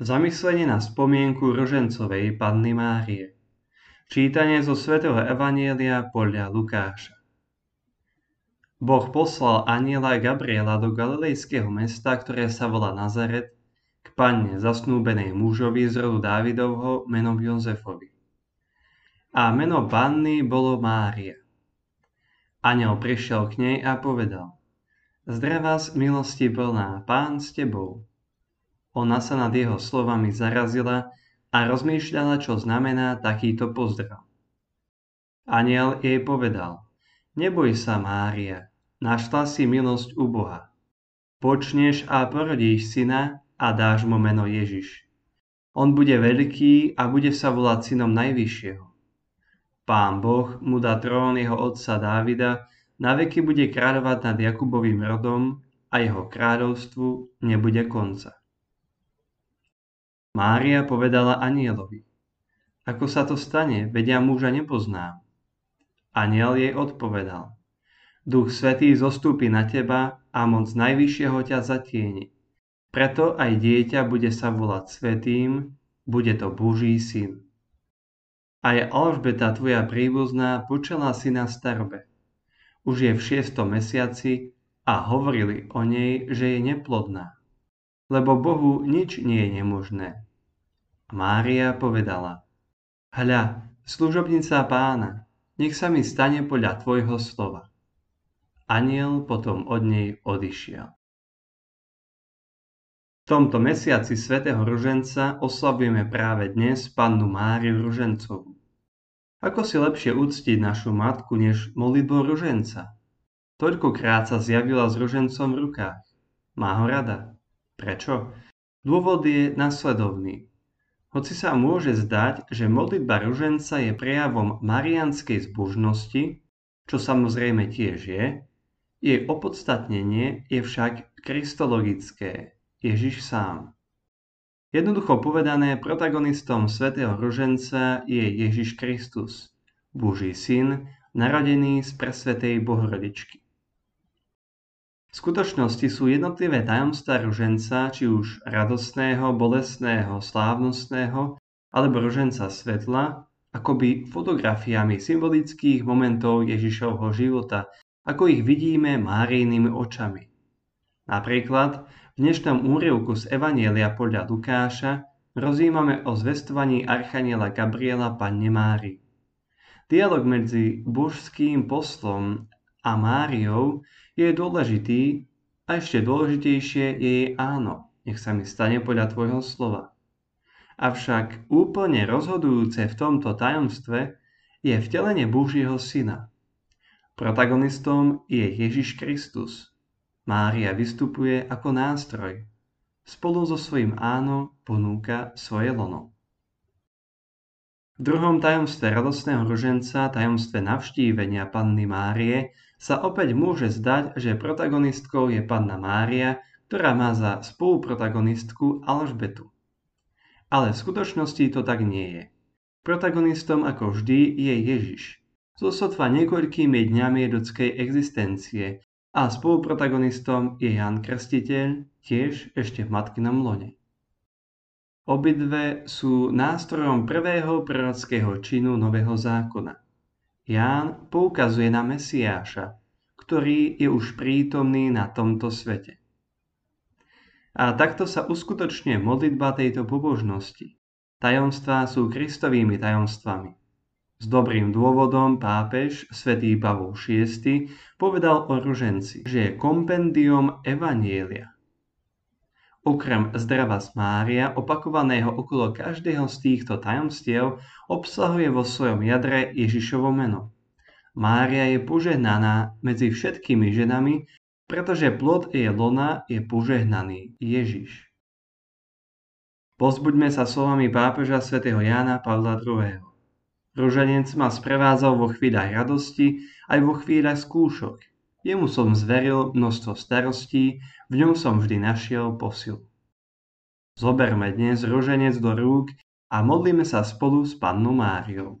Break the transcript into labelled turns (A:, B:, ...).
A: Zamyslenie na spomienku Rožencovej Panny Márie. Čítanie zo svätého Evanielia podľa Lukáša. Boh poslal aniela Gabriela do galilejského mesta, ktoré sa volá Nazaret, k panne zasnúbenej mužovi z rodu Dávidovho menom Jozefovi. A meno panny bolo Mária. Aniel prišiel k nej a povedal Zdravás, milosti plná, pán s tebou ona sa nad jeho slovami zarazila a rozmýšľala, čo znamená takýto pozdrav. Aniel jej povedal, neboj sa, Mária, našla si milosť u Boha. Počneš a porodíš syna a dáš mu meno Ježiš. On bude veľký a bude sa volať synom Najvyššieho. Pán Boh mu dá trón jeho otca Dávida, na veky bude kráľovať nad Jakubovým rodom a jeho kráľovstvu nebude konca. Mária povedala anielovi, ako sa to stane, veď ja muža nepoznám. Aniel jej odpovedal, Duch Svetý zostúpi na teba a moc Najvyššieho ťa zatieni. Preto aj dieťa bude sa volať Svetým, bude to Boží syn. Aj Alžbeta, tvoja príbuzná, počala syna starbe. Už je v šiestom mesiaci a hovorili o nej, že je neplodná lebo Bohu nič nie je nemožné. Mária povedala, hľa, služobnica pána, nech sa mi stane podľa tvojho slova. Aniel potom od nej odišiel. V tomto mesiaci svätého Ruženca oslavujeme práve dnes pannu Máriu Ružencovú. Ako si lepšie uctiť našu matku než modlitbou Ruženca? Toľkokrát sa zjavila s ružencom v rukách. Má ho rada. Prečo? Dôvod je nasledovný. Hoci sa môže zdať, že modlitba ruženca je prejavom marianskej zbožnosti, čo samozrejme tiež je, jej opodstatnenie je však kristologické, Ježiš sám. Jednoducho povedané, protagonistom svätého ruženca je Ježiš Kristus, Boží syn, narodený z presvetej Bohorodičky. Skutočnosti sú jednotlivé tajomstvá ruženca, či už radostného, bolestného, slávnostného, alebo ruženca svetla, akoby fotografiami symbolických momentov Ježišovho života, ako ich vidíme Márijnými očami. Napríklad v dnešnom úrievku z Evanielia podľa Lukáša rozímame o zvestovaní Archaniela Gabriela Panne Mári. Dialog medzi božským poslom a Máriou je dôležitý a ešte dôležitejšie je jej áno, nech sa mi stane podľa tvojho slova. Avšak úplne rozhodujúce v tomto tajomstve je vtelenie Božieho syna. Protagonistom je Ježiš Kristus. Mária vystupuje ako nástroj. Spolu so svojím áno ponúka svoje lono. V druhom tajomstve radostného ruženca, tajomstve navštívenia Panny Márie, sa opäť môže zdať, že protagonistkou je Panna Mária, ktorá má za spoluprotagonistku Alžbetu. Ale v skutočnosti to tak nie je. Protagonistom ako vždy je Ježiš, so sotva niekoľkými dňami ľudskej existencie a spoluprotagonistom je Jan Krstiteľ, tiež ešte v matkinom lone. Obidve sú nástrojom prvého prorockého činu Nového zákona. Ján poukazuje na Mesiáša, ktorý je už prítomný na tomto svete. A takto sa uskutočne modlitba tejto pobožnosti. Tajomstvá sú Kristovými tajomstvami. S dobrým dôvodom pápež svätý Pavol VI povedal o ruženci, že je kompendium Evanielia, Okrem z Mária, opakovaného okolo každého z týchto tajomstiev, obsahuje vo svojom jadre Ježišovo meno. Mária je požehnaná medzi všetkými ženami, pretože plod jej lona je požehnaný Ježiš. Pozbuďme sa slovami pápeža svätého Jána Pavla II. Ruženec ma sprevádzal vo chvíľach radosti aj vo chvíľach skúšok. Jemu som zveril množstvo starostí, v ňom som vždy našiel posilu. Zoberme dnes ruženec do rúk a modlíme sa spolu s Pannou Máriou.